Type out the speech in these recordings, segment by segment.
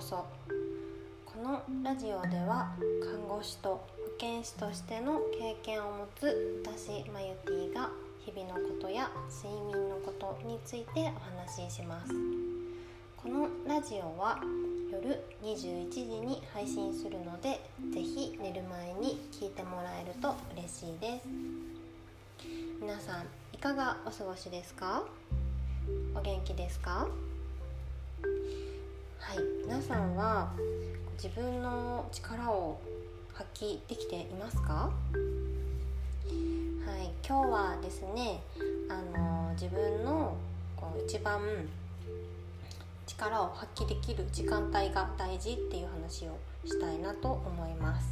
このラジオでは看護師と保健師としての経験を持つ私マユティが日々のことや睡眠のことについてお話しします。このラジオは夜21時に配信するのでぜひ寝る前に聞いてもらえると嬉しいです。皆さんいかがお過ごしですか？お元気ですか？はい。皆さんは自分の力を発揮できていますか？はい。今日はですねあの自分のこう一番力を発揮できる時間帯が大事っていう話をしたいなと思います。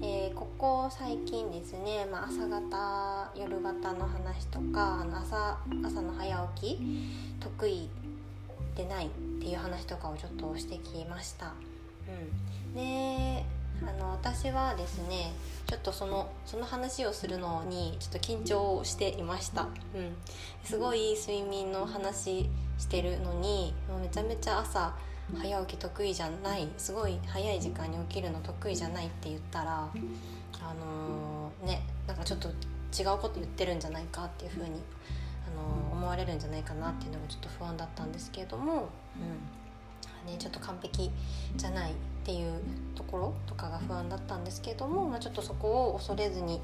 えー、ここ最近ですね、まあ、朝方夜型の話とかあの朝朝の早起き得意でないっていう話とかをちょっとしてきました。うん、であの私はですねちょっとそのその話をするのにちょっと緊張していました、うん、すごい睡眠の話してるのにめちゃめちゃ朝早起き得意じゃないすごい早い時間に起きるの得意じゃないって言ったらあのー、ねなんかちょっと違うこと言ってるんじゃないかっていうふうに、あの、思われるんじゃないかなっていうのがちょっと不安だったんですけれども、うんね、ちょっと完璧じゃないっていうところとかが不安だったんですけれども、まあ、ちょっとそこを恐れずに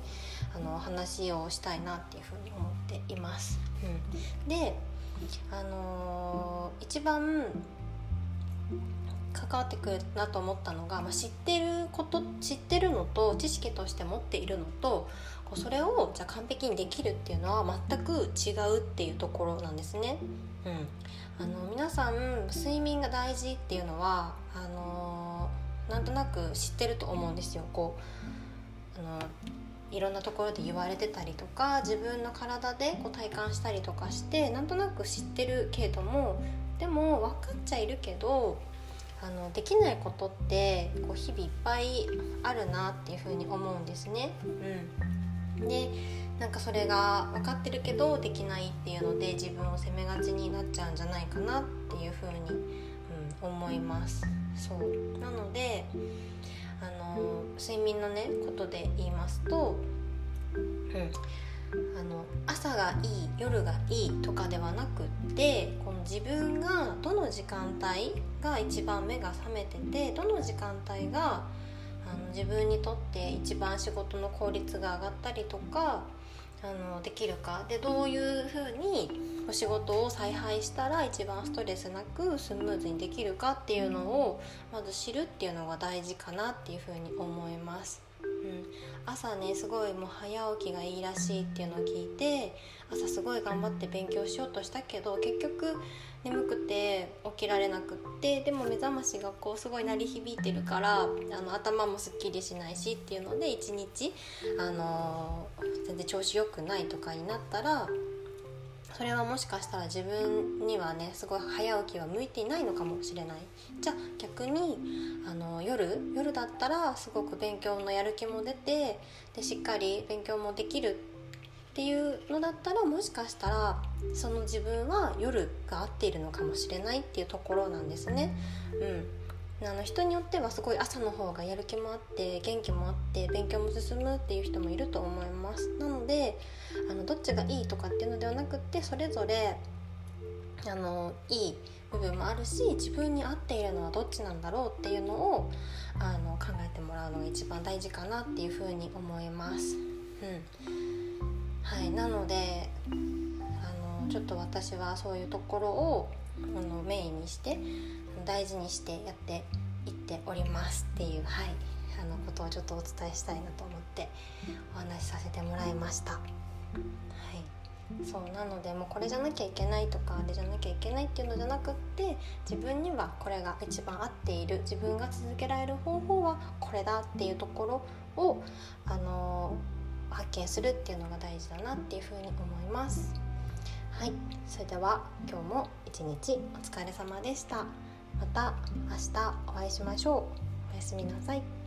あの話をしたいなっていうふうに思っています。うん、であのー、一番関わってくるなと思ったのが、まあ、知ってること知ってるのと知識として持っているのとこうそれをじゃあ完璧にできるっていうのは全く違うっていうところなんですね。うん、あの皆さん睡眠が大事っていうのはあのー、なんとなく知ってると思うんですよ。こうあのいろんなところで言われてたりとか自分の体でこう体感したりとかしてなんとなく知ってるけどもでも分かっちゃいるけどあのできないことってこう日々いっぱいあるなっていうふうに思うんですね。うん、でなんかそれが分かってるけどできないっていうので自分を責めがちになっちゃうんじゃないかなっていうふうに、うん、思います。そうなのであの睡眠のねことで言いますと、うん、あの朝がいい夜がいいとかではなくってこの自分がどの時間帯が一番目が覚めててどの時間帯があの自分にとって一番仕事の効率が上がったりとかあのできるかでどういうふうにお仕事を采配したら一番ストレスなくスムーズにできるかっていうのをまず知るっていうのが大事かなっていうふうに思います。うん、朝ねすごいもう早起きがいいらしいっていうのを聞いて朝すごい頑張って勉強しようとしたけど結局眠くて起きられなくってでも目覚ましがこうすごい鳴り響いてるからあの頭もすっきりしないしっていうので一日、あのー、全然調子良くないとかになったらそれはもしかしたら自分にはねすごい早起きは向いていないのかもしれないじゃあ逆にあの夜夜だったらすごく勉強のやる気も出てでしっかり勉強もできるっていうのだったらもしかしたらその自分は夜が合っているのかもしれないっていうところなんですね。うんあの人によってはすごい朝の方がやる気もあって元気もあって勉強も進むっていう人もいると思います。なのであのどっちがいいとかっていうのではなくってそれぞれあのいい部分もあるし自分に合っているのはどっちなんだろうっていうのをあの考えてもらうのが一番大事かなっていうふうに思います。うん。はい、なのであのちょっと私はそういうところをあのメインにして大事にしてやっていっておりますっていう、はい、あのことをちょっとお伝えしたいなと思ってお話しさせてもらいました。はいそうなのでもうこれじゃなきゃいけないとかあれじゃなきゃいけないっていうのじゃなくって自分にはこれが一番合っている自分が続けられる方法はこれだっていうところを、あのー、発見するっていうのが大事だなっていうふうに思います。はいそれでは今日も一日お疲れ様でした。また明日お会いしましょう。おやすみなさい。